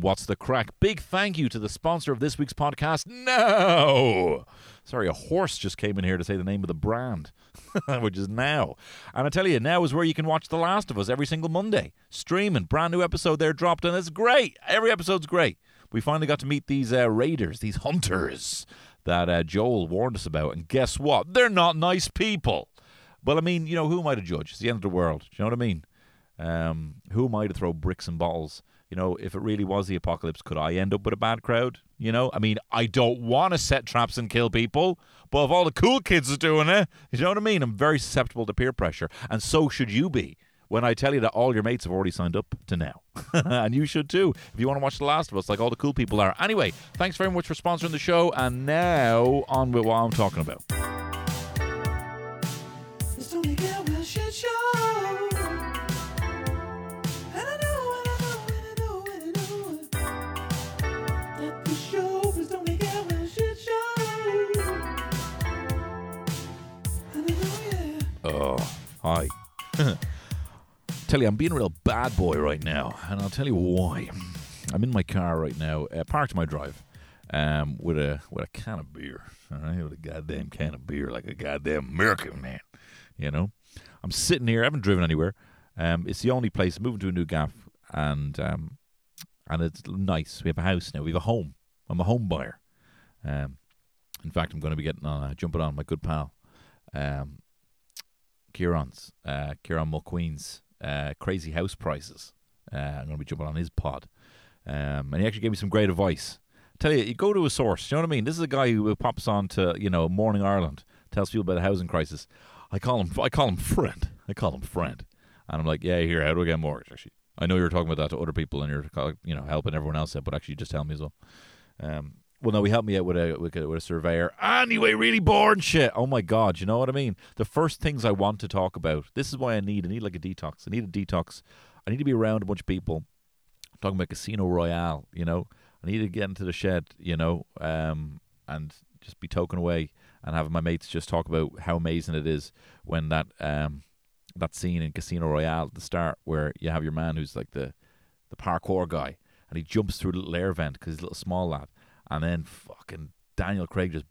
What's the crack? Big thank you to the sponsor of this week's podcast. No! Sorry, a horse just came in here to say the name of the brand, which is Now. And I tell you, Now is where you can watch The Last of Us every single Monday. Streaming. Brand new episode there dropped, and it's great. Every episode's great. We finally got to meet these uh, raiders, these hunters that uh, Joel warned us about. And guess what? They're not nice people. But I mean, you know, who am I to judge? It's the end of the world. Do you know what I mean? Um, who am I to throw bricks and bottles? You know, if it really was the apocalypse, could I end up with a bad crowd? You know, I mean, I don't want to set traps and kill people, but if all the cool kids are doing it, you know what I mean? I'm very susceptible to peer pressure, and so should you be when I tell you that all your mates have already signed up to now. and you should too, if you want to watch The Last of Us, like all the cool people are. Anyway, thanks very much for sponsoring the show, and now on with what I'm talking about. Hi. tell you, I'm being a real bad boy right now, and I'll tell you why. I'm in my car right now, uh, parked my drive, um, with a with a can of beer. With a goddamn can of beer, like a goddamn American man. You know, I'm sitting here. I haven't driven anywhere. Um, it's the only place. moving to a new gaff, and um, and it's nice. We have a house now. We have a home. I'm a home buyer. Um, in fact, I'm going to be getting on, uh, jumping on my good pal, um, Kieran's, uh, Kieran Mulqueen's uh, crazy house prices. Uh, I'm going to be jumping on his pod. Um, and he actually gave me some great advice. Tell you, you go to a source. You know what I mean? This is a guy who pops on to, you know, Morning Ireland, tells people about the housing crisis. I call him, I call him friend. I call him friend. And I'm like, yeah, here, how do I get a mortgage? Actually, I know you were talking about that to other people and you're, you know, helping everyone else out, but actually, just tell me as well. Um, well, no, he helped me out with a, with a with a surveyor. Anyway, really boring shit. Oh my god, you know what I mean? The first things I want to talk about. This is why I need. I need like a detox. I need a detox. I need to be around a bunch of people talking about Casino Royale. You know, I need to get into the shed. You know, um, and just be token away and having my mates just talk about how amazing it is when that um that scene in Casino Royale at the start where you have your man who's like the the parkour guy and he jumps through the little air vent because he's a little small lad and then fucking Daniel Craig just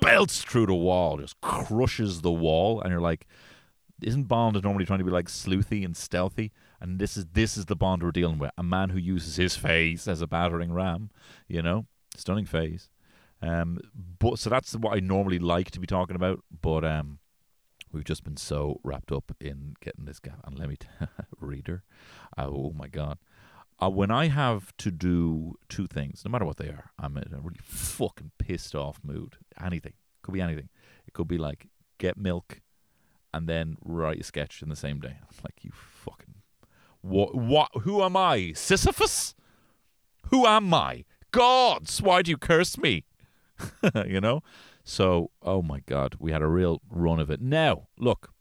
belts through the wall, just crushes the wall, and you're like, isn't Bond normally trying to be like sleuthy and stealthy? And this is this is the Bond we're dealing with, a man who uses his face as a battering ram, you know, stunning face. Um, but so that's what I normally like to be talking about, but um, we've just been so wrapped up in getting this guy. And let me, t- reader, oh my god, uh, when I have to do two things, no matter what they are, I'm in a really fucking pissed off mood. Anything could be anything. It could be like get milk, and then write a sketch in the same day. I'm like you fucking what? What? Who am I? Sisyphus? Who am I? Gods, why do you curse me? you know. So, oh my God, we had a real run of it. Now, look,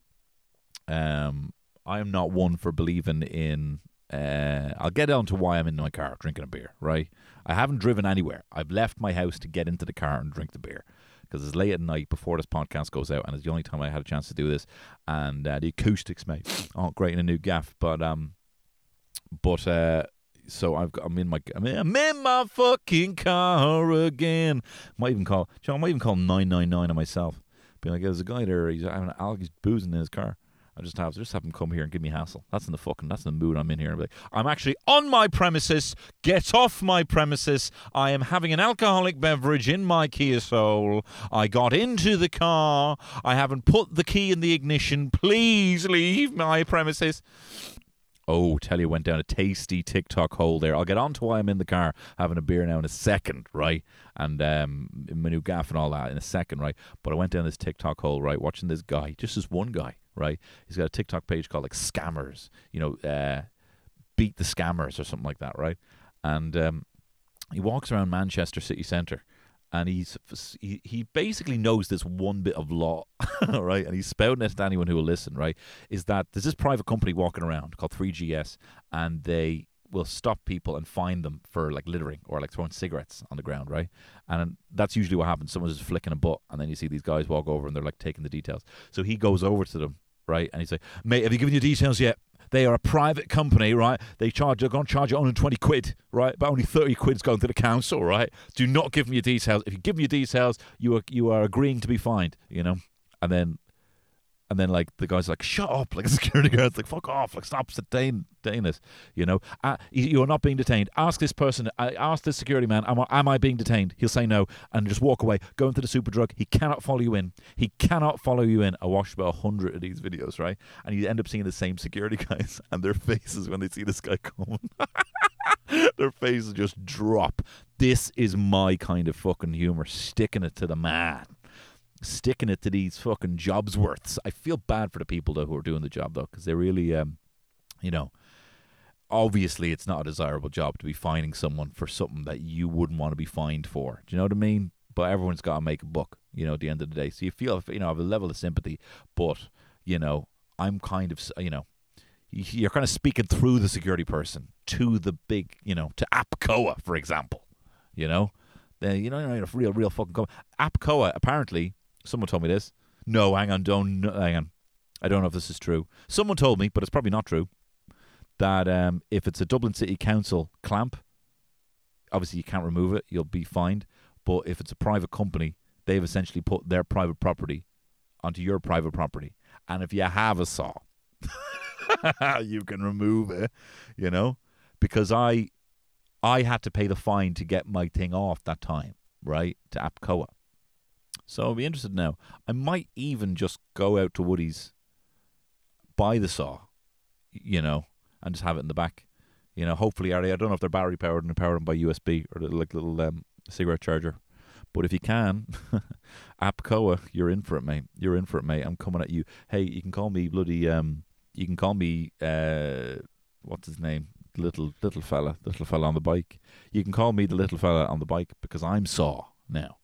um, I am not one for believing in uh, I'll get on to why I'm in my car drinking a beer, right? I haven't driven anywhere. I've left my house to get into the car and drink the beer because it's late at night before this podcast goes out, and it's the only time I had a chance to do this. And uh, the acoustics, mate, aren't great in a new gaff, but um, but uh, so I've got, I'm in my I'm in, I'm in my fucking car again. Might even call, John. I might even call nine nine nine on myself. Be like, there's a guy there. He's having he's boozing in his car. I just have just have him come here and give me hassle. That's in the fucking that's in the mood I'm in here. I'm like, I'm actually on my premises. Get off my premises. I am having an alcoholic beverage in my Kia Soul. I got into the car. I haven't put the key in the ignition. Please leave my premises. Oh, tell you, went down a tasty TikTok hole there. I'll get on to why I'm in the car having a beer now in a second, right? And um, my new gaff and all that in a second, right? But I went down this TikTok hole, right? Watching this guy, just this one guy, right? He's got a TikTok page called like Scammers, you know, uh, beat the scammers or something like that, right? And um, he walks around Manchester city centre, and he's he, he basically knows this one bit of law, right? And he's spouting it to anyone who will listen, right? Is that there's this private company walking around called 3GS, and they will stop people and fine them for like littering or like throwing cigarettes on the ground, right? And that's usually what happens. Someone's just flicking a butt, and then you see these guys walk over and they're like taking the details. So he goes over to them, right? And he's like, "Mate, have you given your details yet?" They are a private company, right? They charge. They're going to charge you 120 quid, right? But only 30 quid's going to the council, right? Do not give me your details. If you give me your details, you are you are agreeing to be fined, you know. And then, and then like the guy's like, shut up, like the security guard's like, fuck off, like stop detain, detain us, you know. Uh, you are not being detained. Ask this person, uh, ask this security man, am I, am I being detained? He'll say no, and just walk away. Go into the Superdrug. He cannot follow you in. He cannot follow you in. I watched about hundred of these videos, right? And you end up seeing the same security guys and their faces when they see this guy coming. their faces just drop. This is my kind of fucking humor, sticking it to the man sticking it to these fucking jobs worths. I feel bad for the people though who are doing the job though, because they really, um, you know, obviously it's not a desirable job to be finding someone for something that you wouldn't want to be fined for. Do you know what I mean? But everyone's got to make a buck, you know, at the end of the day. So you feel, you know, I have a level of sympathy, but you know, I'm kind of, you know. You're kind of speaking through the security person to the big, you know, to APCOA, for example. You know, the, you know, you're a real, real fucking co- APCOA. Apparently, someone told me this. No, hang on, don't, hang on. I don't know if this is true. Someone told me, but it's probably not true, that um, if it's a Dublin City Council clamp, obviously you can't remove it, you'll be fined. But if it's a private company, they've essentially put their private property onto your private property. And if you have a saw, you can remove it, you know? Because I I had to pay the fine to get my thing off that time, right? To APCOA. So I'll be interested now. I might even just go out to Woody's, buy the saw, you know, and just have it in the back. You know, hopefully, they, I don't know if they're battery powered and they power them by USB or like little um, cigarette charger. But if you can, APCOA, you're in for it, mate. You're in for it, mate. I'm coming at you. Hey, you can call me bloody. Um, you can call me. Uh, what's his name? Little little fella, little fella on the bike. You can call me the little fella on the bike because I'm Saw now.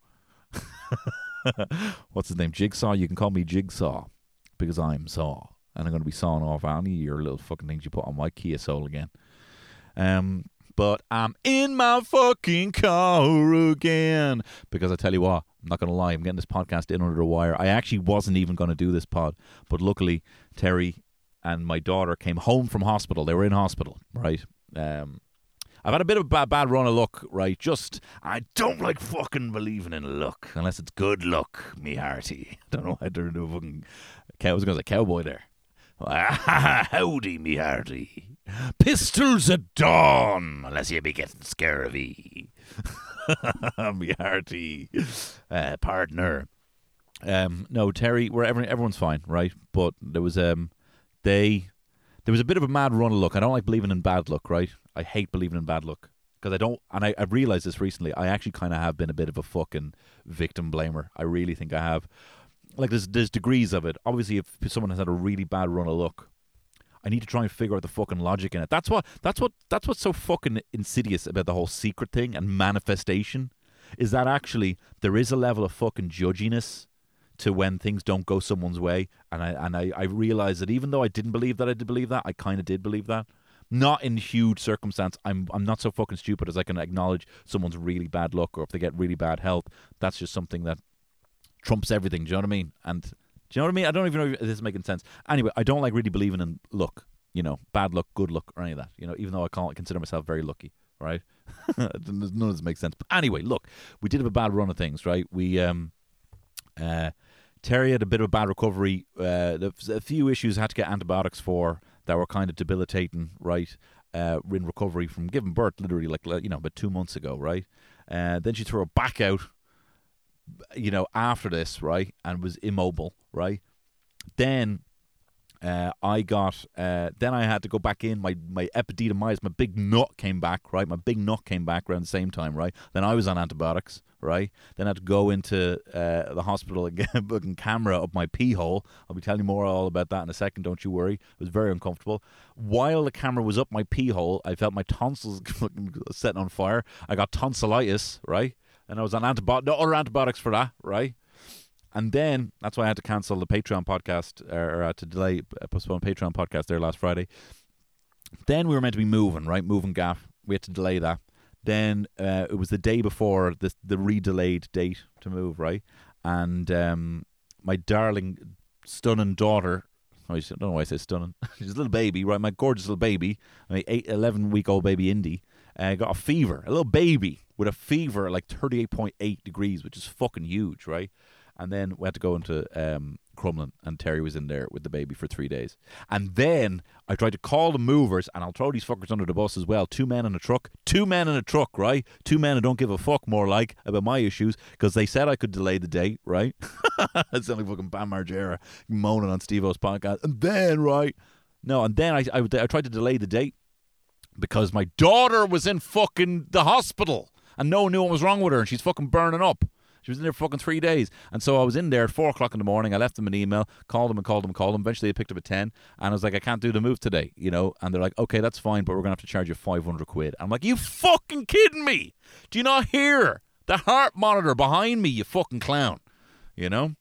what's his name? Jigsaw. You can call me Jigsaw because I'm Saw, and I'm going to be sawing off any of your little fucking things you put on my Kia Soul again. Um, but I'm in my fucking car again because I tell you what, I'm not going to lie, I'm getting this podcast in under the wire. I actually wasn't even going to do this pod, but luckily Terry and my daughter came home from hospital. They were in hospital, right? Um, I've had a bit of a bad, bad run of luck, right? Just I don't like fucking believing in luck unless it's good luck, me hearty. I don't know why I turned into a fucking cow. I was going to say cowboy there. Howdy, me hearty. Pistols at dawn, unless you be getting scurvy. me hearty uh, partner. Um, no, Terry, everyone, everyone's fine, right? But there was um, they there was a bit of a mad run of luck. I don't like believing in bad luck, right? I hate believing in bad luck because I don't, and I, I've realized this recently. I actually kind of have been a bit of a fucking victim blamer. I really think I have. Like there's there's degrees of it. Obviously, if someone has had a really bad run of luck, I need to try and figure out the fucking logic in it. That's what that's what that's what's so fucking insidious about the whole secret thing and manifestation is that actually there is a level of fucking judginess to when things don't go someone's way. And I and I, I realize that even though I didn't believe that I did believe that, I kinda did believe that. Not in huge circumstance. I'm I'm not so fucking stupid as I can acknowledge someone's really bad luck or if they get really bad health. That's just something that trumps everything. Do you know what I mean? And do you know what I mean? I don't even know if this is making sense. Anyway, I don't like really believing in luck. You know, bad luck, good luck, or any of that. You know, even though I can't consider myself very lucky, right? None of this makes sense. But anyway, look, we did have a bad run of things, right? We um, uh, Terry had a bit of a bad recovery. Uh, a few issues had to get antibiotics for that were kind of debilitating, right? Uh, in recovery from giving birth, literally like you know, about two months ago, right? Uh, then she threw her back out, you know, after this, right, and was immobile, right? Then uh, I got, uh, then I had to go back in. My my epididymitis, my big nut came back, right? My big nut came back around the same time, right? Then I was on antibiotics, right? Then I had to go into uh, the hospital again fucking camera up my pee hole. I'll be telling you more all about that in a second. Don't you worry. It was very uncomfortable. While the camera was up my pee hole, I felt my tonsils setting on fire. I got tonsillitis, right? And I was on antibiotics, no other antibiotics for that, right? And then that's why I had to cancel the Patreon podcast or uh, to delay, uh, postpone Patreon podcast there last Friday. Then we were meant to be moving, right? Moving gaff. We had to delay that. Then uh, it was the day before the the re-delayed date to move, right? And um, my darling, stunning daughter, I I don't know why I say stunning. She's a little baby, right? My gorgeous little baby, my eight, 11 week old baby Indy, uh, got a fever. A little baby with a fever at like 38.8 degrees, which is fucking huge, right? And then we had to go into um, Crumlin, and Terry was in there with the baby for three days. And then I tried to call the movers, and I'll throw these fuckers under the bus as well. Two men in a truck, two men in a truck, right? Two men who don't give a fuck more like about my issues because they said I could delay the date, right? It's like fucking Bam Margera moaning on Steve-O's podcast. And then, right? No, and then I, I, I tried to delay the date because my daughter was in fucking the hospital and no one knew what was wrong with her and she's fucking burning up. She was in there for fucking three days. And so I was in there at four o'clock in the morning. I left them an email, called them and called them and called them. Eventually they picked up at 10 and I was like, I can't do the move today, you know? And they're like, okay, that's fine, but we're going to have to charge you 500 quid. I'm like, you fucking kidding me? Do you not hear the heart monitor behind me, you fucking clown? You know?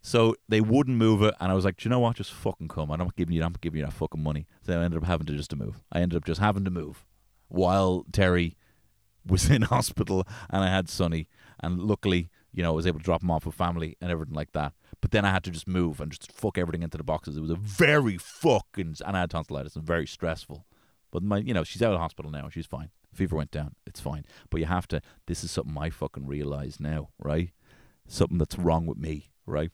So they wouldn't move it, and I was like, Do you know what? Just fucking come. I'm not giving you. I'm not giving you that fucking money. So I ended up having to just to move. I ended up just having to move while Terry was in hospital, and I had Sonny, and luckily, you know, I was able to drop him off with family and everything like that. But then I had to just move and just fuck everything into the boxes. It was a very fucking, and I had tonsillitis and very stressful. But my, you know, she's out of hospital now. She's fine. Fever went down. It's fine. But you have to. This is something I fucking realize now, right? Something that's wrong with me, right?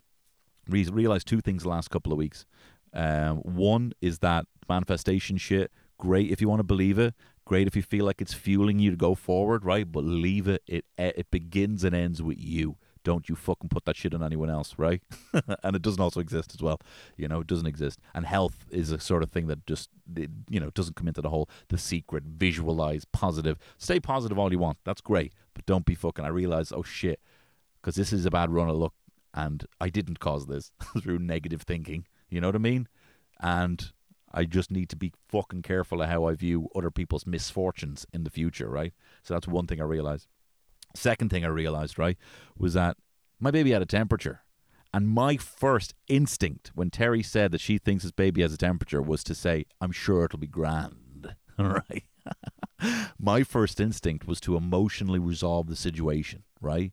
Re- realized two things the last couple of weeks. Um, one is that manifestation shit. Great if you want to believe it. Great if you feel like it's fueling you to go forward, right? But leave it. It eh, it begins and ends with you. Don't you fucking put that shit on anyone else, right? and it doesn't also exist as well. You know, it doesn't exist. And health is a sort of thing that just, it, you know, doesn't come into the whole, the secret, visualize, positive. Stay positive all you want. That's great. But don't be fucking, I realize, oh shit, because this is a bad run of luck. And I didn't cause this through negative thinking. You know what I mean? And I just need to be fucking careful of how I view other people's misfortunes in the future, right? So that's one thing I realized. Second thing I realized, right, was that my baby had a temperature. And my first instinct when Terry said that she thinks his baby has a temperature was to say, I'm sure it'll be grand. right? my first instinct was to emotionally resolve the situation, right?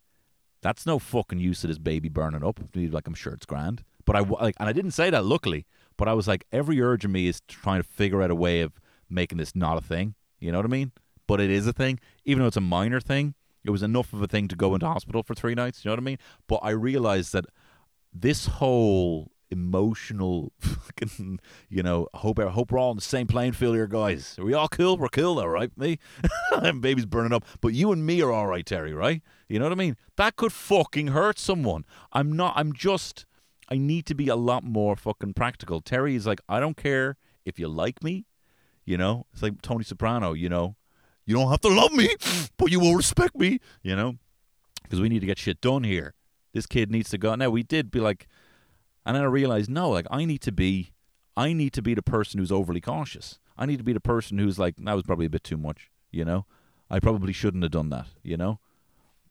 That's no fucking use of this baby burning up. Like, I'm sure it's grand. But I, like, and I didn't say that luckily, but I was like, every urge in me is trying to figure out a way of making this not a thing. You know what I mean? But it is a thing, even though it's a minor thing. It was enough of a thing to go into hospital for three nights. You know what I mean? But I realized that this whole emotional fucking, you know, hope I hope we're all on the same playing field here, guys. Are we all cool? We're cool though, right? Me, baby's burning up, but you and me are all right, Terry, right? You know what I mean? That could fucking hurt someone. I'm not. I'm just. I need to be a lot more fucking practical. Terry is like, I don't care if you like me. You know, it's like Tony Soprano. You know, you don't have to love me, but you will respect me. You know, because we need to get shit done here. This kid needs to go. Now we did be like, and then I realized no, like I need to be, I need to be the person who's overly cautious. I need to be the person who's like, that was probably a bit too much. You know, I probably shouldn't have done that. You know,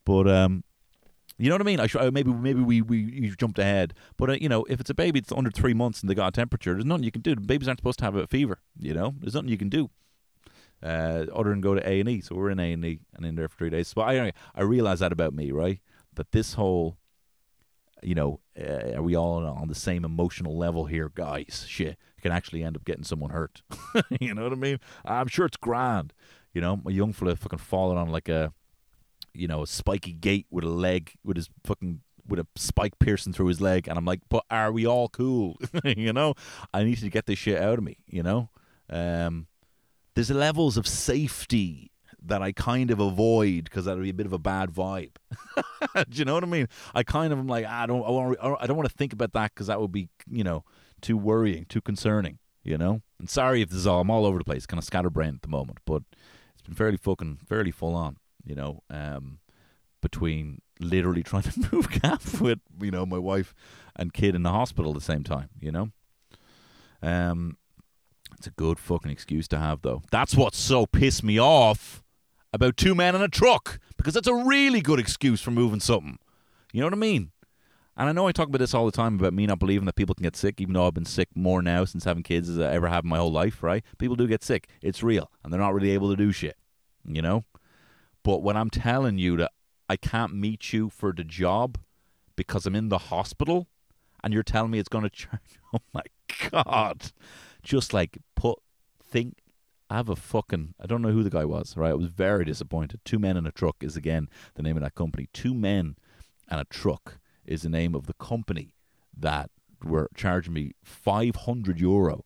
but um, you know what I mean? I uh, maybe maybe we we you jumped ahead, but uh, you know, if it's a baby that's under three months and they got a temperature, there's nothing you can do. Babies aren't supposed to have a fever. You know, there's nothing you can do. Uh, other than go to A and E, so we're in A and E and in there for three days. But I I realize that about me, right? That this whole, you know, uh, are we all on, the same emotional level here, guys? Shit, it can actually end up getting someone hurt. you know what I mean? I'm sure it's grand. You know, my young fella fucking falling on like a, you know, a spiky gate with a leg with his fucking with a spike piercing through his leg, and I'm like, but are we all cool? you know, I need to get this shit out of me. You know, um, there's levels of safety that I kind of avoid because that'd be a bit of a bad vibe. Do you know what I mean? I kind of am like, I don't, I, want, I don't want to think about that because that would be, you know, too worrying, too concerning. You know. And sorry if this is all, I'm all over the place, kind of scatterbrained at the moment, but it's been fairly fucking, fairly full on. You know, um, between literally trying to move calf with, you know, my wife and kid in the hospital at the same time. You know. Um, it's a good fucking excuse to have, though. That's what so pissed me off about two men in a truck because that's a really good excuse for moving something. You know what I mean? And I know I talk about this all the time about me not believing that people can get sick, even though I've been sick more now since having kids as I ever have in my whole life, right? People do get sick. It's real. And they're not really able to do shit, you know? But when I'm telling you that I can't meet you for the job because I'm in the hospital and you're telling me it's going to charge, oh my God. Just like put think I have a fucking I don't know who the guy was, right? I was very disappointed. Two men in a truck is again the name of that company. Two men and a truck is the name of the company that were charging me five hundred euro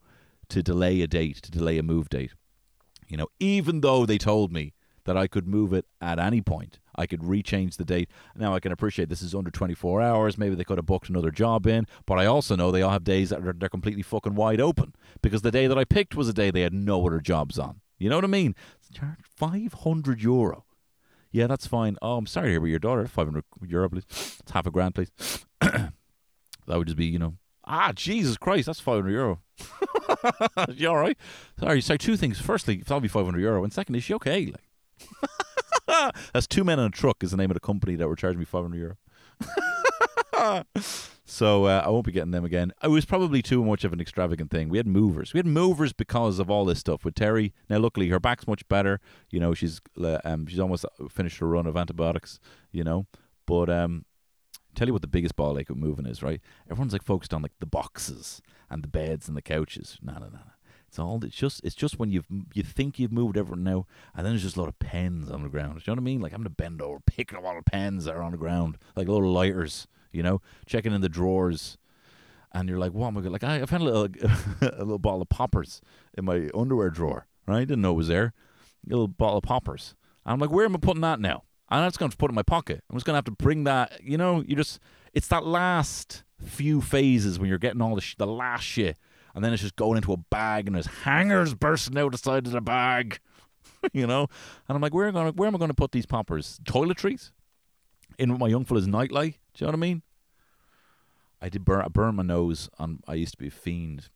to delay a date, to delay a move date. You know, even though they told me that I could move it at any point. I could rechange the date. Now I can appreciate this is under 24 hours. Maybe they could have booked another job in, but I also know they all have days that are they're completely fucking wide open because the day that I picked was a day they had no other jobs on. You know what I mean? Charge 500 euro. Yeah, that's fine. Oh, I'm sorry to hear about your daughter. 500 euro, please. It's half a grand, please. that would just be, you know, ah, Jesus Christ, that's 500 euro. you all right? Sorry, sorry. Two things. Firstly, that'll be 500 euro, and second, is she okay? Like, that's two men in a truck is the name of the company that were charging me 500 euro. so uh, I won't be getting them again. It was probably too much of an extravagant thing. We had movers. We had movers because of all this stuff with Terry. Now, luckily, her back's much better. You know, she's um, she's almost finished her run of antibiotics. You know, but um, tell you what the biggest ball ache with moving is, right? Everyone's like focused on like the boxes and the beds and the couches. No, no, no, no. It's all. It's just. It's just when you've you think you've moved everything now, and then there's just a lot of pens on the ground. Do you know what I mean? Like I'm gonna bend over, picking up all the pens that are on the ground, like little lighters. You know, checking in the drawers, and you're like, "What am I gonna like?" I, I found a little a little bottle of poppers in my underwear drawer. Right? I didn't know it was there. A little bottle of poppers. I'm like, where am I putting that now? I'm not just going to put it in my pocket. I'm just going to have to bring that. You know, you just. It's that last few phases when you're getting all the sh- the last shit and then it's just going into a bag and there's hangers bursting out the side of the bag, you know. And I'm like, where am I going? Where am I going to put these poppers? Toiletries? In with my young fella's nightlight? Do you know what I mean? I did burn. I burned my nose on. I used to be a fiend,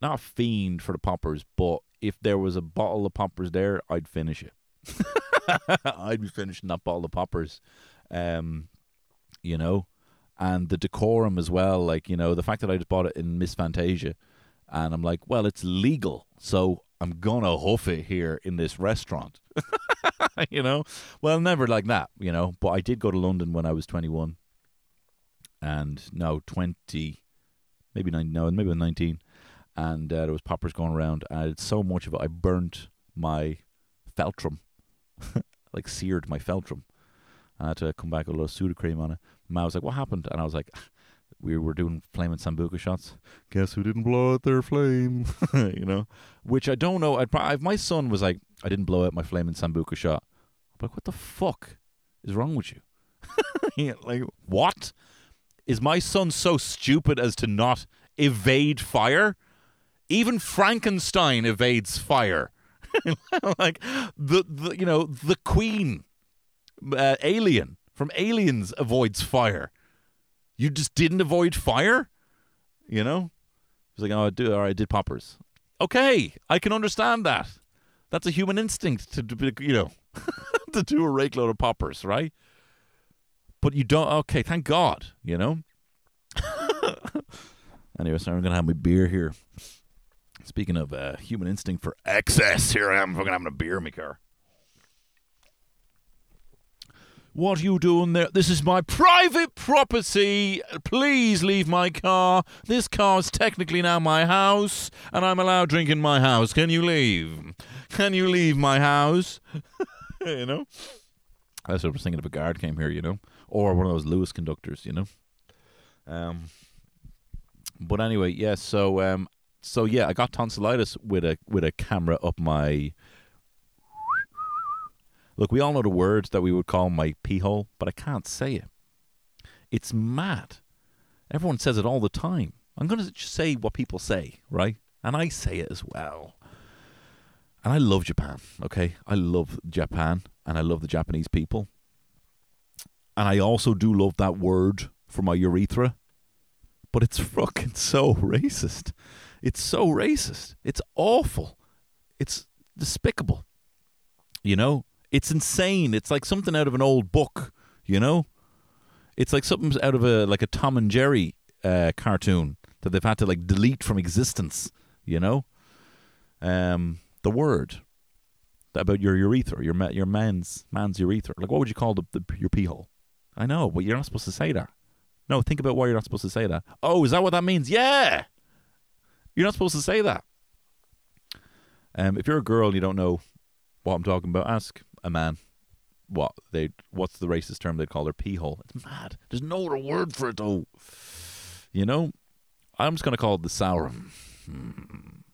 not a fiend for the poppers, but if there was a bottle of poppers there, I'd finish it. I'd be finishing that bottle of poppers. Um, you know, and the decorum as well. Like you know, the fact that I just bought it in Miss Fantasia, and I'm like, well, it's legal, so I'm gonna huff it here in this restaurant. you know, well, never like that. You know, but I did go to London when I was 21, and no, 20, maybe nine, no, maybe 19, and uh, there was poppers going around, and I had so much of it, I burnt my philtrum, like seared my philtrum. I had to come back with a little Sudocrem on it. Ma was like, "What happened?" And I was like, "We were doing flame and sambuca shots. Guess who didn't blow out their flame? you know." Which I don't know. I'd pro- if my son was like, "I didn't blow out my flame and sambuca shot," I'm like, "What the fuck is wrong with you?" Yeah, like, what is my son so stupid as to not evade fire? Even Frankenstein evades fire. like the, the you know the queen uh, alien from Aliens avoids fire. You just didn't avoid fire, you know. He's like, oh, I do. All right, I did poppers. Okay, I can understand that. That's a human instinct to, do, you know, to do a rake load of poppers, right? But you don't. Okay, thank God, you know. anyway, so I'm gonna have my beer here. Speaking of uh, human instinct for excess, here I am fucking having a beer in my car. What are you doing there? This is my private property. Please leave my car. This car is technically now my house, and I'm allowed drink in my house. Can you leave? Can you leave my house? you know? That's what I was thinking if a guard came here, you know? Or one of those Luas conductors, you know? Um, but anyway, yeah, so um, so yeah, I got tonsillitis with a with a camera up my Look, we all know the words that we would call my pee hole, but I can't say it. It's mad. Everyone says it all the time. I'm going to just say what people say, right? And I say it as well. And I love Japan, okay? I love Japan and I love the Japanese people. And I also do love that word for my urethra. But it's fucking so racist. It's so racist. It's awful. It's despicable. You know, it's insane. It's like something out of an old book, you know? It's like something out of a like a Tom and Jerry uh, cartoon that they've had to like delete from existence, you know? Um the word about your urethra, your your man's man's urethra. Like what would you call the, the your pee hole? I know, but you're not supposed to say that. No, think about why you're not supposed to say that. Oh, is that what that means? Yeah. You're not supposed to say that. Um, if you're a girl and you don't know what I'm talking about, ask a man what they what's the racist term they'd call her? pee hole. It's mad. There's no other word for it though. You know, I'm just gonna call it the saurum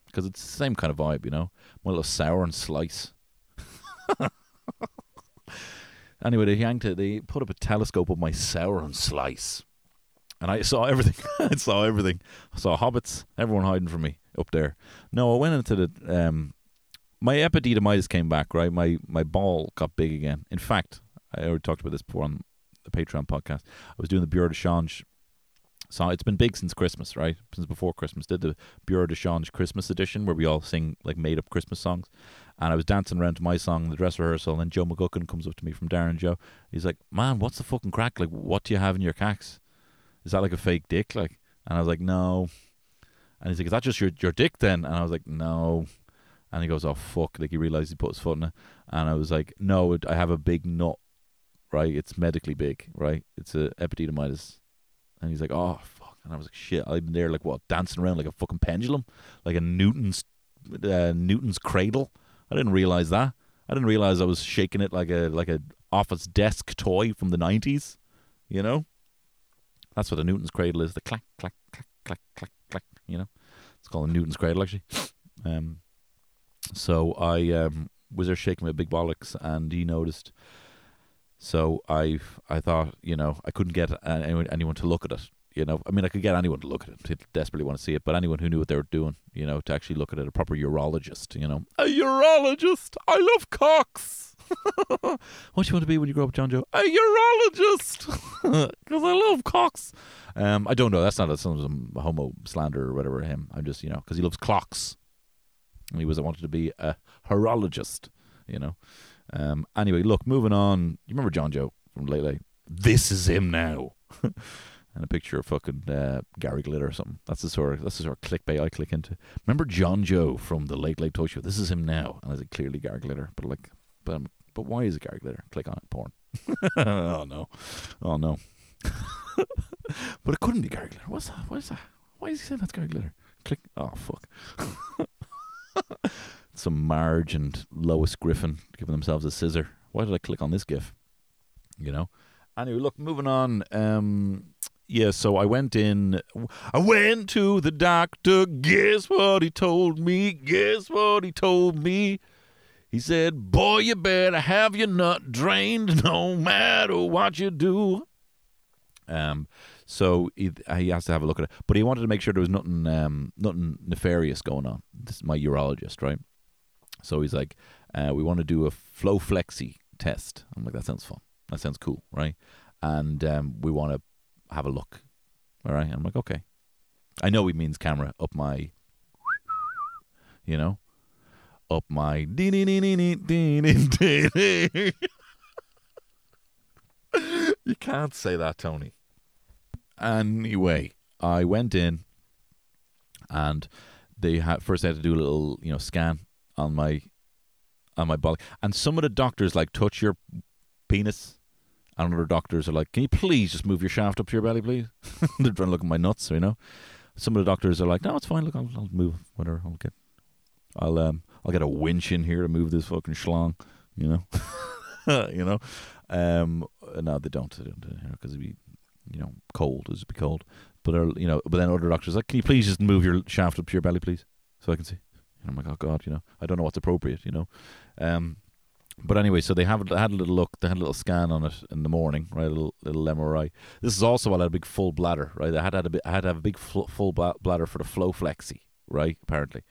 because it's the same kind of vibe. You know, my little sour and slice. anyway, they yanked it. They put up a telescope of my sour and slice, and I saw everything. I saw everything. I saw hobbits. Everyone hiding from me up there. No, I went into the um, my epididymitis came back. Right, my my ball got big again. In fact, I already talked about this before on the Patreon podcast. I was doing the Bureau de Change. So it's been big since Christmas, right? Since before Christmas. Did the Bureau de Change Christmas edition where we all sing like made up Christmas songs. And I was dancing around to my song in the dress rehearsal, and Joe McGuckin comes up to me from Darren Joe. He's like, Man, what's the fucking crack? Like, what do you have in your cacks? Is that like a fake dick? Like and I was like, No. And he's like, Is that just your your dick then? And I was like, No. And he goes, Oh fuck like he realised he put his foot in it. And I was like, No, I have a big nut, right? It's medically big, right? It's a epididymitis. And he's like, Oh fuck and I was like, Shit, I've been there like what, dancing around like a fucking pendulum? Like a Newton's uh, Newton's cradle. I didn't realize that. I didn't realize I was shaking it like a like a office desk toy from the nineties. You know, that's what a Newton's cradle is. The clack clack clack clack clack clack. You know, it's called a Newton's cradle actually. Um, so I um was there shaking my big bollocks, and he noticed. So I I thought you know I couldn't get anyone anyone to look at it. You know, I mean, I could get anyone to look at it, to desperately want to see it, but anyone who knew what they were doing, you know, to actually look at it, a proper urologist, you know. A urologist! I love cocks! what do you want to be when you grow up, John Joe? A urologist! Because I love cocks! Um, I don't know, that's not a, some homo slander or whatever, him. I'm just, you know, because he loves clocks. He was, I wanted to be a horologist, you know. Um, anyway, look, moving on. You remember John Joe from Late Late? This is him now. and a picture of fucking uh, Gary Glitter or something. That's the sort of that's the sort of clickbait I click into. Remember John Joe from the Late Late Toy Show? This is him now, and I said clearly Gary Glitter, but like, but um, but why is it Gary Glitter? Click on it, porn. oh no, oh no. but it couldn't be Gary Glitter. What's that? What is that? Why is he saying that's Gary Glitter? Click. Oh fuck. Some Marge and Lois Griffin giving themselves a scissor. Why did I click on this gif? You know. Anyway, look, moving on. Um, yeah, so I went in. I went to the doctor. Guess what he told me? Guess what he told me? He said, Boy, you better have your nut drained no matter what you do. Um, so he, he has to have a look at it, but he wanted to make sure there was nothing, um, nothing nefarious going on. This is my urologist, right? So he's like, uh, we want to do a flow flexi test. I'm like, that sounds fun. That sounds cool, right? And um, we want to have a look. All right. I'm like, okay. I know he means camera up my, you know, up my. You can't say that, Tony. Anyway, I went in, and they had first they had to do a little, you know, scan on my, on my body, and some of the doctors like touch your penis and other doctors are like, "Can you please just move your shaft up to your belly, please?" They're trying to look at my nuts, you know. Some of the doctors are like, "No, it's fine. Look, I'll, I'll move whatever. I'll get, I'll um, I'll get a winch in here to move this fucking schlong, you know, you know." Um, no, they don't, because it'd be, you know, cold. As it'd be cold. But you know, but then other doctors like, "Can you please just move your shaft up to your belly, please, so I can see?" And I'm like, "Oh God, you know, I don't know what's appropriate, you know." Um, but anyway, so they have had a little look, they had a little scan on it in the morning, right? A little, little MRI. This is also while I had a big full bladder, right? I had had a bit, I had to have a big full bla- bladder for the flow flexi, right? Apparently,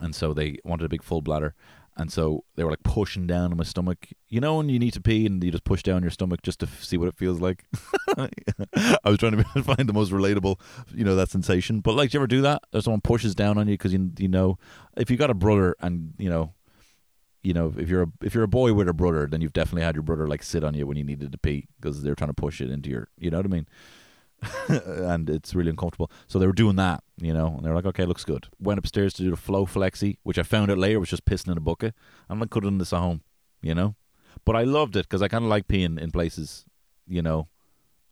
and so they wanted a big full bladder, and so they were like pushing down on my stomach. You know, when you need to pee and you just push down your stomach just to see what it feels like. I was trying to find the most relatable, you know, that sensation. But like, do you ever do that? If someone pushes down on you because you you know, if you got a brother and you know you know, if you're a if you're a boy with a brother, then you've definitely had your brother like sit on you when you needed to pee because they're trying to push it into your, you know what I mean? and it's really uncomfortable. So they were doing that, you know, and they were like, okay, looks good. Went upstairs to do the flow flexi, which I found out later was just pissing in a bucket. I'm like, could have done this at home, you know, but I loved it because I kind of like peeing in places, you know,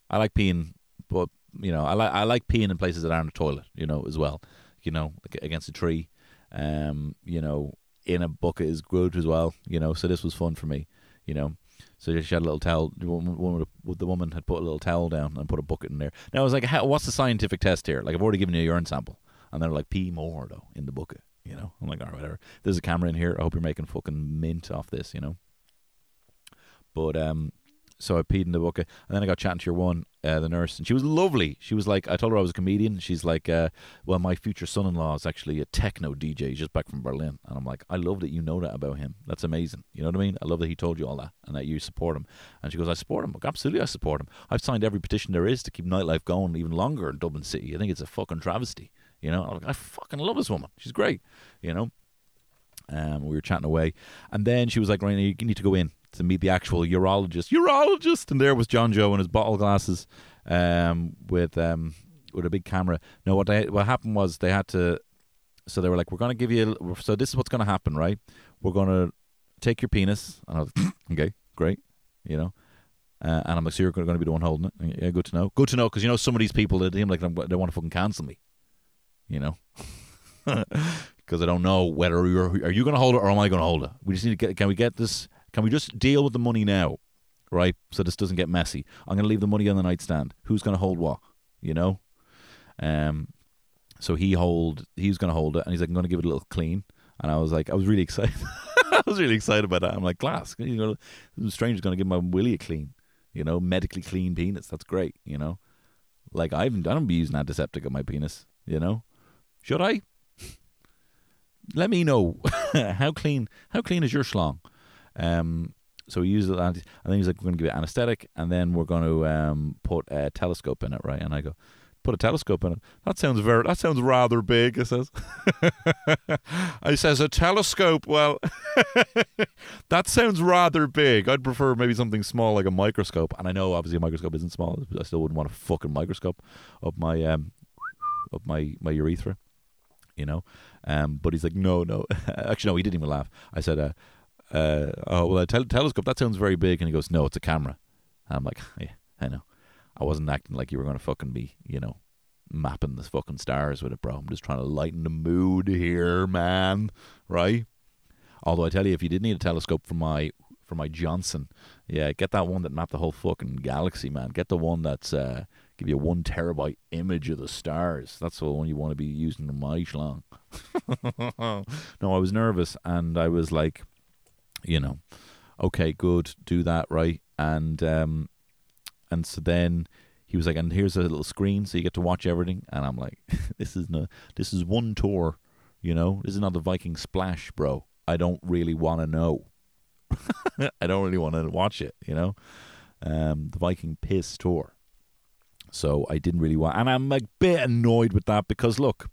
I like peeing, but you know, I like I like peeing in places that aren't a toilet, you know, as well. you know, like against a tree. Um, you know, in a bucket is good as well. You know, so this was fun for me. You know, so she had a little towel. The woman, the woman had put a little towel down and put a bucket in there. Now I was like, how, "What's the scientific test here?" Like I've already given you a urine sample, and they're like, "Pee more though in the bucket." You know, I'm like, "All right, whatever." There's a camera in here. I hope you're making fucking mint off this. You know. But um, so I peed in the bucket, and then I got chatting to your one, uh, the nurse, and she was lovely. She was like, I told her I was a comedian. She's like, uh, well, my future son-in-law is actually a techno DJ. He's just back from Berlin, and I'm like, I love that you know that about him. That's amazing. You know what I mean? I love that he told you all that, and that you support him. And she goes, I support him. Like, Absolutely, I support him. I've signed every petition there is to keep nightlife going even longer in Dublin City. I think it's a fucking travesty. You know, like, I fucking love this woman. She's great. You know. Um, we were chatting away, and then she was like, "Raina, you need to go in to meet the actual urologist." Urologist, and there was John Joe in his bottle glasses, um, with um, with a big camera. No, what they what happened was they had to. So they were like, "We're going to give you." So this is what's going to happen, right? We're going to take your penis, and I was "Okay, great," you know. Uh, and I'm like, "So you're going to be the one holding it?" Yeah, good to know. Good to know because you know some of these people that like they want to fucking cancel me, you know. because I don't know whether you're are you going to hold it or am I going to hold it. We just need to get. Can we get this? Can we just deal with the money now, right? So this doesn't get messy. I'm going to leave the money on the nightstand. Who's going to hold what? You know. Um. So he hold. He's going to hold it, and he's like, I'm going to give it a little clean. And I was like, I was really excited. I was really excited about that. I'm like, glass. You know, the stranger's going to give my willy a clean. You know, medically clean penis. That's great. You know, like I haven't. I don't be using antiseptic on my penis. You know, should I? let me know how clean how clean is your schlong. Um, so we uses it, and then he's like, "We're going to give it anesthetic, and then we're going to um, put a telescope in it, right?" And I go, "Put a telescope in it? That sounds very that sounds rather big." I says. I says a telescope. Well, that sounds rather big. I'd prefer maybe something small like a microscope. And I know obviously a microscope isn't small. I still wouldn't want a fucking microscope up my um up my my urethra, you know. Um, but he's like, no, no. Actually, no, he didn't even laugh. I said, uh, uh, oh, well, a tel- telescope, that sounds very big. And he goes, no, it's a camera. And I'm like, yeah, I know. I wasn't acting like you were going to fucking be, you know, mapping the fucking stars with it, bro. I'm just trying to lighten the mood here, man. Right? Although I tell you, if you did need a telescope for my for my Johnson, yeah, get that one that mapped the whole fucking galaxy, man. Get the one that's uh, give you a one terabyte image of the stars. That's the one you want to be using in my schlong. no, I was nervous and I was like, you know, okay, good, do that right, and um, and so then he was like, and here's a little screen so you get to watch everything, and I'm like, this is no, this is one tour, you know, this is not the Viking splash, bro. I don't really want to know. I don't really want to watch it, you know, um, the Viking piss tour. So I didn't really want, and I'm a bit annoyed with that because look,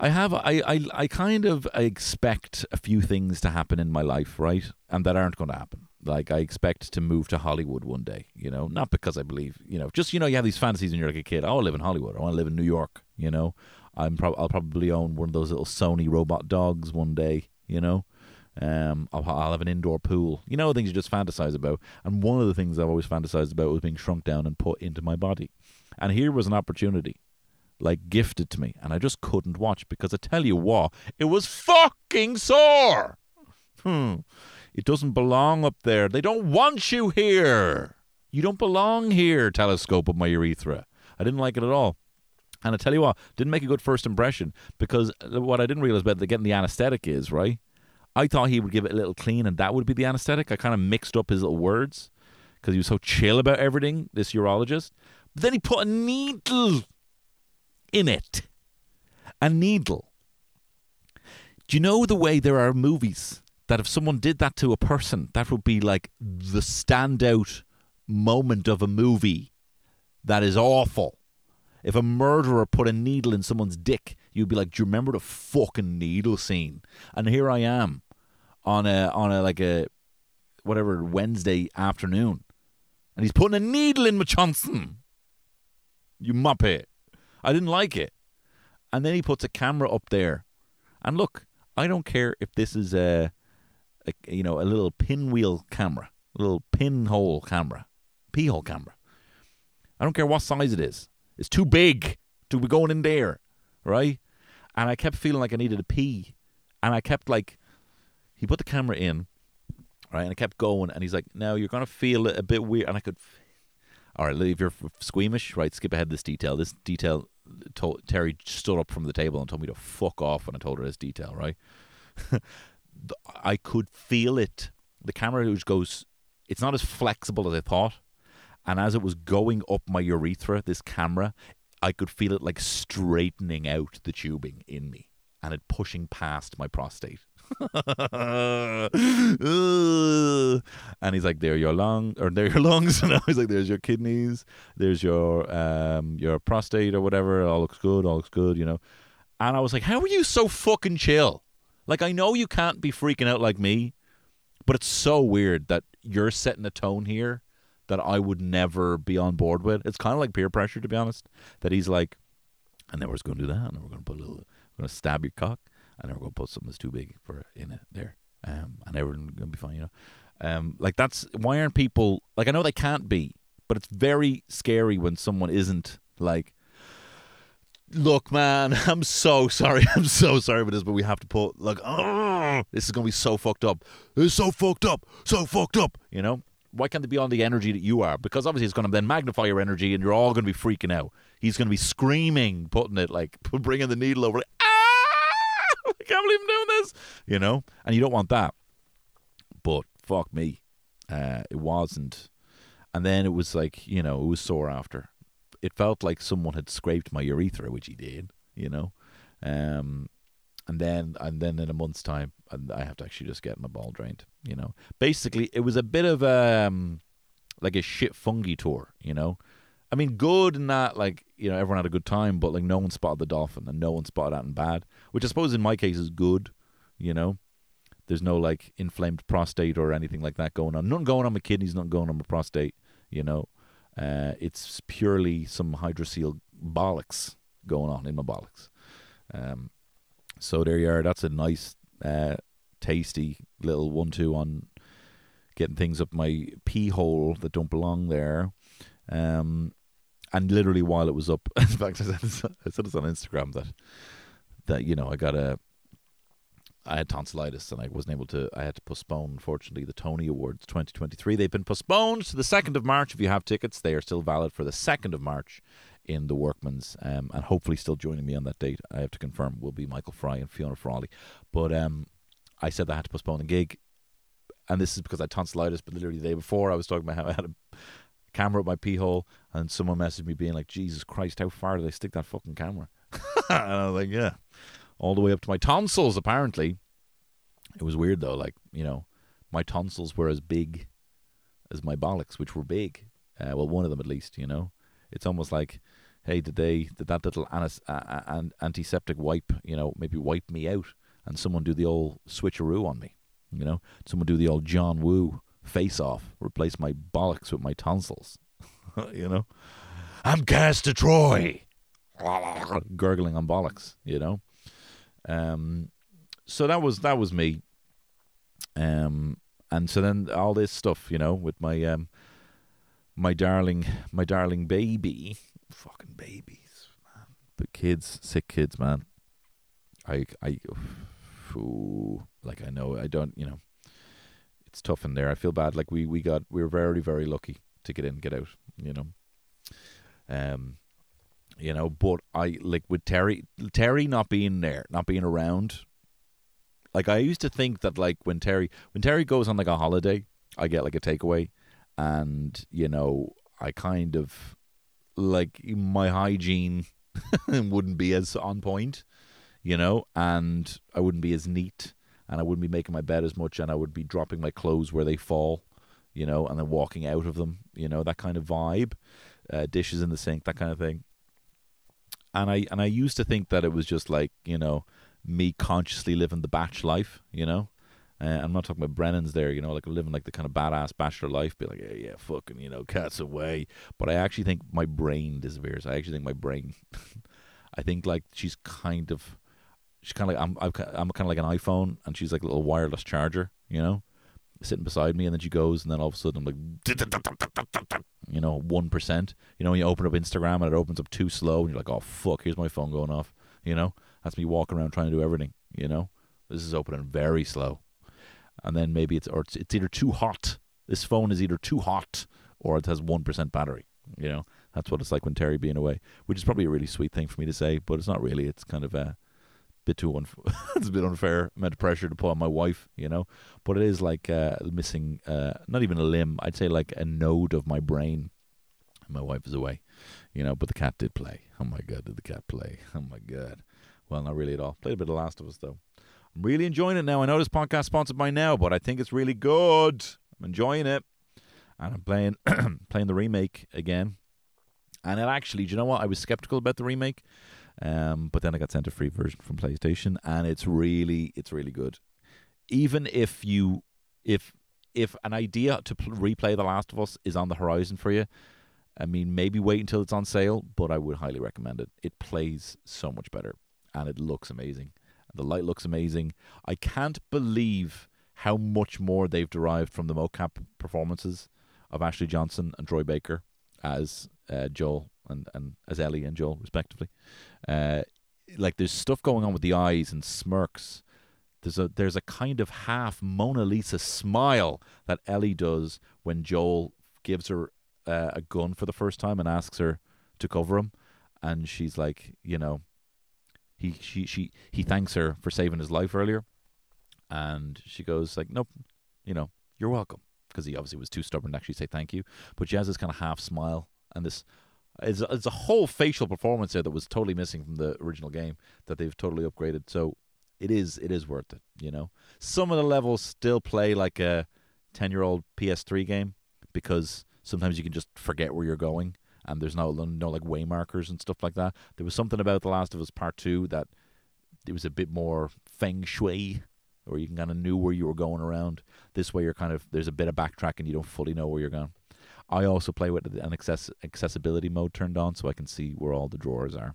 I have I, I I kind of expect a few things to happen in my life, right? And that aren't going to happen. Like I expect to move to Hollywood one day, you know, not because I believe, you know, just you know, you have these fantasies when you're like a kid. Oh, I live in Hollywood. I want to live in New York, you know. I'm prob- I'll probably own one of those little Sony robot dogs one day, you know. Um, I'll, I'll have an indoor pool. You know, things you just fantasize about. And one of the things I've always fantasized about was being shrunk down and put into my body. And here was an opportunity like gifted to me, and I just couldn't watch because I tell you what, it was fucking sore. Hmm. It doesn't belong up there. They don't want you here. You don't belong here, telescope of my urethra. I didn't like it at all. And I tell you what, didn't make a good first impression because what I didn't realize about getting the anesthetic is, right? I thought he would give it a little clean and that would be the anesthetic. I kind of mixed up his little words because he was so chill about everything, this urologist. But then he put a needle in it. A needle. Do you know the way there are movies that if someone did that to a person, that would be like the standout moment of a movie that is awful? If a murderer put a needle in someone's dick, you'd be like, "Do you remember the fucking needle scene?" And here I am on a on a like a whatever Wednesday afternoon, and he's putting a needle in my Johnson. You muppet. I didn't like it. And then he puts a camera up there. And look, I don't care if this is a, a you know, a little pinwheel camera, a little pinhole camera, pee hole camera. I don't care what size it is. It's too big to be going in there, right? and I kept feeling like I needed to pee, and I kept like, he put the camera in, right, and I kept going, and he's like, "Now you're gonna feel a bit weird," and I could. All right, if you're squeamish, right, skip ahead this detail. This detail, told, Terry stood up from the table and told me to fuck off when I told her this detail, right? I could feel it. The camera goes, it's not as flexible as I thought. And as it was going up my urethra, this camera, I could feel it like straightening out the tubing in me and it pushing past my prostate. And he's like, "There your lung, or there your lungs." And he's like, "There's your kidneys, there's your um your prostate or whatever. It all looks good, all looks good, you know." And I was like, "How are you so fucking chill? Like, I know you can't be freaking out like me, but it's so weird that you're setting a tone here that I would never be on board with. It's kind of like peer pressure, to be honest. That he's like, and then we're just going to do that, and then we're going to put a little, going to stab your cock, and then we're to put something that's too big for in it there, um, and everything's going to be fine, you know. Um, like that's why aren't people like I know they can't be, but it's very scary when someone isn't like. Look, man, I'm so sorry. I'm so sorry for this, but we have to put like, oh, this is gonna be so fucked up. It's so fucked up, so fucked up. You know, why can't they be on the energy that you are? Because obviously it's going to then magnify your energy, and you're all going to be freaking out. He's going to be screaming, putting it like bringing the needle over. I can't believe I'm doing this. You know, and you don't want that. But fuck me, uh, it wasn't. And then it was like you know it was sore after. It felt like someone had scraped my urethra, which he did. You know, um, and then and then in a month's time, I have to actually just get my ball drained. You know, basically it was a bit of um like a shit Fungie tour. You know, I mean, good in that like you know everyone had a good time, but like no one spotted the dolphin and no one spotted out anything bad, which I suppose in my case is good. You know, there's no like inflamed prostate or anything like that going on. Nothing going on my kidneys, nothing going on my prostate. You know, uh, it's purely some hydrocele bollocks going on in my bollocks. Um, so there you are. That's a nice, uh, tasty little one-two on getting things up my pee hole that don't belong there. Um, and literally while it was up, in fact, I said, this, I said this on Instagram that that you know I got a I had tonsillitis and I wasn't able to. I had to postpone, unfortunately, the Tony Awards 2023. They've been postponed to the 2nd of March. If you have tickets, they are still valid for the 2nd of March in the Workman's, um, and hopefully still joining me on that date. I have to confirm will be Michael Fry and Fiona Frawley. But um, I said I had to postpone the gig, and this is because I had tonsillitis. But literally the day before, I was talking about how I had a camera up my pee hole, and someone messaged me being like, "Jesus Christ, how far did they stick that fucking camera?" and I was like, "Yeah." all the way up to my tonsils. Apparently, it was weird though. Like you know, my tonsils were as big as my bollocks, which were big. Uh, well, one of them at least. You know, it's almost like, hey, did they did that little anis- uh, uh, antiseptic wipe? You know, maybe wipe me out, and someone do the old switcheroo on me. You know, someone do the old John Woo face off, replace my bollocks with my tonsils. you know, I'm Castor Troy, gurgling on bollocks. You know. Um, so that was that was me. Um, and so then all this stuff, you know, with my um, my darling, my darling baby, fucking babies, man, but kids, sick kids, man. I I, ooh, like I know I don't, you know, it's tough in there. I feel bad. Like we we got we were very very lucky to get in, get out, you know. Um, you know. But I like with Terry, Terry not being there, not being around. Like I used to think that like when Terry when Terry goes on like a holiday, I get like a takeaway, and you know I kind of like my hygiene wouldn't be as on point, you know, and I wouldn't be as neat, and I wouldn't be making my bed as much, and I would be dropping my clothes where they fall, you know, and then walking out of them, you know, that kind of vibe, uh, dishes in the sink, that kind of thing and I and I used to think that it was just like you know me consciously living the batch life, you know. Uh, I'm not talking about Brennan's there, you know, like living like the kind of badass bachelor life, be like, yeah, yeah, fucking, you know, cats away. But I actually think my brain disappears. I actually think my brain, I think like she's kind of, she's kind of like I'm, I'm, kind of like an iPhone, and she's like a little wireless charger, you know, sitting beside me, and then she goes, and then all of a sudden I'm like, you know, one percent. You know, when you open up Instagram and it opens up too slow, and you're like, oh fuck, here's my phone going off, you know, That's me walking around trying to do everything. You know, this is opening very slow, and then maybe it's or it's, it's either too hot. This phone is either too hot or it has one percent battery. You know, that's what it's like when Terry being away, which is probably a really sweet thing for me to say, but it's not really. It's kind of a bit too unf- it's a bit unfair amount of pressure to put on my wife, you know. But it is like uh, missing, uh, not even a limb. I'd say like a node of my brain. My wife is away, you know. But the cat did play. Oh my god, did the cat play? Oh my god. Well, not really at all. Played a bit of Last of Us though. I'm really enjoying it now. I know this podcast sponsored by now, but I think it's really good. I'm enjoying it, and I'm playing playing the remake again. And it actually, do you know what? I was skeptical about the remake, um, but then I got sent a free version from PlayStation, and it's really, it's really good. Even if you, if if an idea to pl- replay The Last of Us is on the horizon for you, I mean, maybe wait until it's on sale, but I would highly recommend it. It plays so much better, and it looks amazing. The light looks amazing. I can't believe how much more they've derived from the mocap performances of Ashley Johnson and Troy Baker as uh, Joel and, and as Ellie and Joel, respectively. Uh, like there's stuff going on with the eyes and smirks. There's a there's a kind of half Mona Lisa smile that Ellie does when Joel gives her uh, a gun for the first time and asks her to cover him, and she's like, you know, he she she he thanks her for saving his life earlier, and she goes like, nope, you know, you're welcome, because he obviously was too stubborn to actually say thank you. But she has this kind of half smile and this. It's, it's a whole facial performance there that was totally missing from the original game that they've totally upgraded. So it is it is worth it. You know, some of the levels still play like a ten year old PS3 game because sometimes you can just forget where you're going and there's no no like way markers and stuff like that. There was something about The Last of Us Part Two that it was a bit more feng shui, or you kind of knew where you were going around. This way, you're kind of there's a bit of backtracking. You don't fully know where you're going. I also play with an access accessibility mode turned on, so I can see where all the drawers are.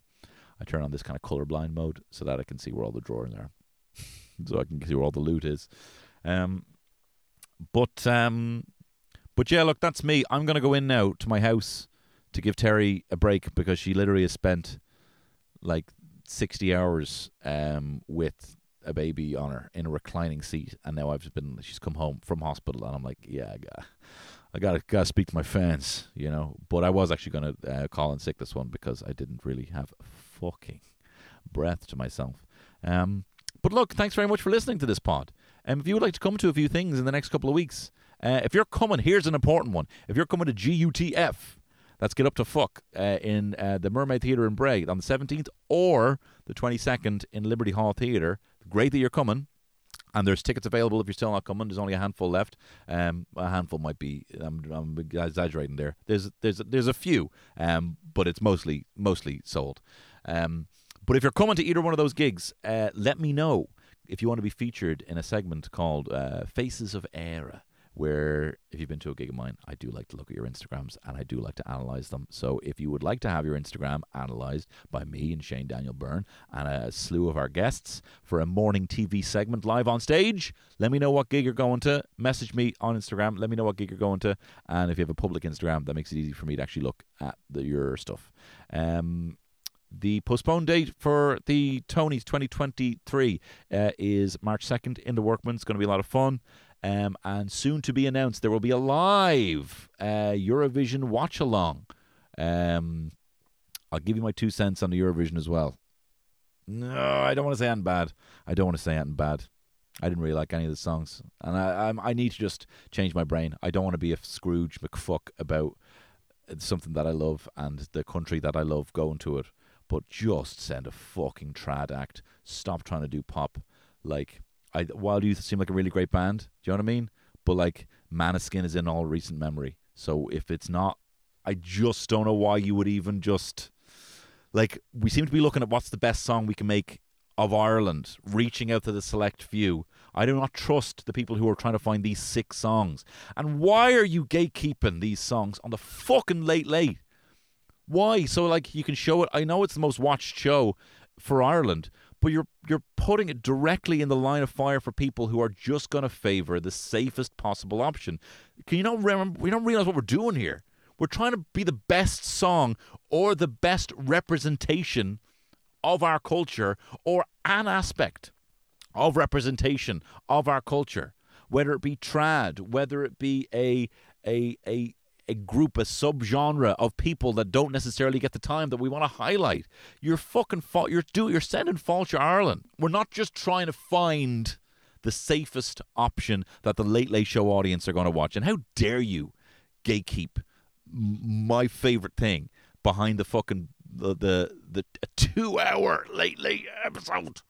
I turn on this kind of colorblind mode so that I can see where all the drawers are, so I can see where all the loot is. Um, but um, but yeah, look, that's me. I'm gonna go in now to my house to give Terry a break because she literally has spent like 60 hours um, with a baby on her in a reclining seat, and now I've been. She's come home from hospital, and I'm like, yeah, I got, I gotta gotta speak to my fans, you know. But I was actually gonna uh, call in sick this one because I didn't really have fucking breath to myself. Um, but look, thanks very much for listening to this pod. And if you would like to come to a few things in the next couple of weeks, uh, if you're coming, here's an important one. If you're coming to GUTF, that's Get Up to Fuck uh, in uh, the Mermaid Theatre in Bray on the 17th or the 22nd in Liberty Hall Theatre. Great that you're coming. And there's tickets available if you're still not coming. There's only a handful left. Um, a handful might be. I'm, I'm exaggerating there. There's there's there's a few, um, but it's mostly mostly sold. Um, but if you're coming to either one of those gigs, uh, let me know if you want to be featured in a segment called uh, Faces of Era where if you've been to a gig of mine, I do like to look at your Instagrams and I do like to analyze them. So if you would like to have your Instagram analyzed by me and Shane Daniel Byrne and a slew of our guests for a morning TV segment live on stage, let me know what gig you're going to. Message me on Instagram. Let me know what gig you're going to. And if you have a public Instagram, that makes it easy for me to actually look at the, your stuff. Um, the postponed date for the Tonys 2023 uh, is March 2nd in the Workman. It's going to be a lot of fun. Um, and soon to be announced, there will be a live uh, Eurovision watch along. Um, I'll give you my two cents on the Eurovision as well. No, I don't want to say anything bad. I don't want to say anything bad. I didn't really like any of the songs, and I I'm, I need to just change my brain. I don't want to be a Scrooge McFuck about something that I love and the country that I love going to it, but just send a fucking trad act. Stop trying to do pop. Like I Wild Youth seem like a really great band. Do you know what I mean? But like Maneskin is in all recent memory. So if it's not, I just don't know why you would even just like we seem to be looking at what's the best song we can make of Ireland, reaching out to the select few. I do not trust the people who are trying to find these six songs. And why are you gatekeeping these songs on the fucking late late? Why? So like you can show it. I know it's the most watched show for Ireland, but you're you're putting it directly in the line of fire for people who are just going to favor the safest possible option. Can you not remember? We don't realize what we're doing here. We're trying to be the best song or the best representation of our culture or an aspect of representation of our culture, whether it be trad, whether it be a a a a group, a subgenre of people that don't necessarily get the time that we want to highlight. You're fucking you're do you're sending fault to Ireland. We're not just trying to find the safest option that the Late Late Show audience are going to watch. And how dare you gatekeep my favorite thing behind the fucking the the, the two hour Late Late episode.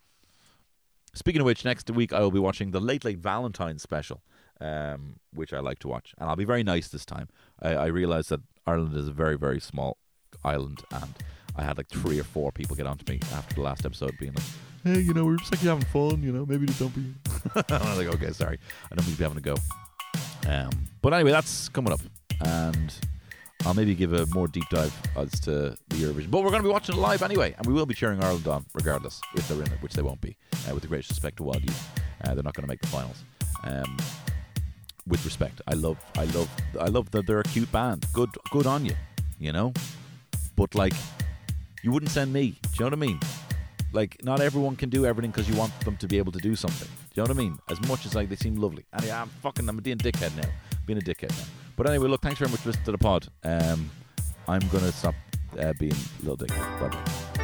Speaking of which, next week I will be watching the Late Late Valentine special, um, which I like to watch, and I'll be very nice this time. I, I realize that Ireland is a very very small island, and I had like three or four people get onto me after the last episode, being like, "Hey, you know, we're just like having fun, you know, maybe just don't be." I was like, "Okay, sorry, I don't mean to be having a go." Um, but anyway, that's coming up, and I'll maybe give a more deep dive as to the Eurovision. But we're going to be watching it live anyway, and we will be cheering Ireland on regardless if they're in it, which they won't be. Uh, with the greatest respect to Wild Youth, uh, they're not going to make the finals. Um, with respect, I love, I love, I love that they're a cute band. Good, good on you, you know. But like, you wouldn't send me. Do you know what I mean? Like, not everyone can do everything because you want them to be able to do something. Do you know what I mean? As much as like they seem lovely. Anyway, I'm fucking, I'm being a dickhead now. Being a dickhead now. But anyway, look, thanks very much for listening to the pod. Um, I'm gonna stop uh, being a little dickhead. Bye.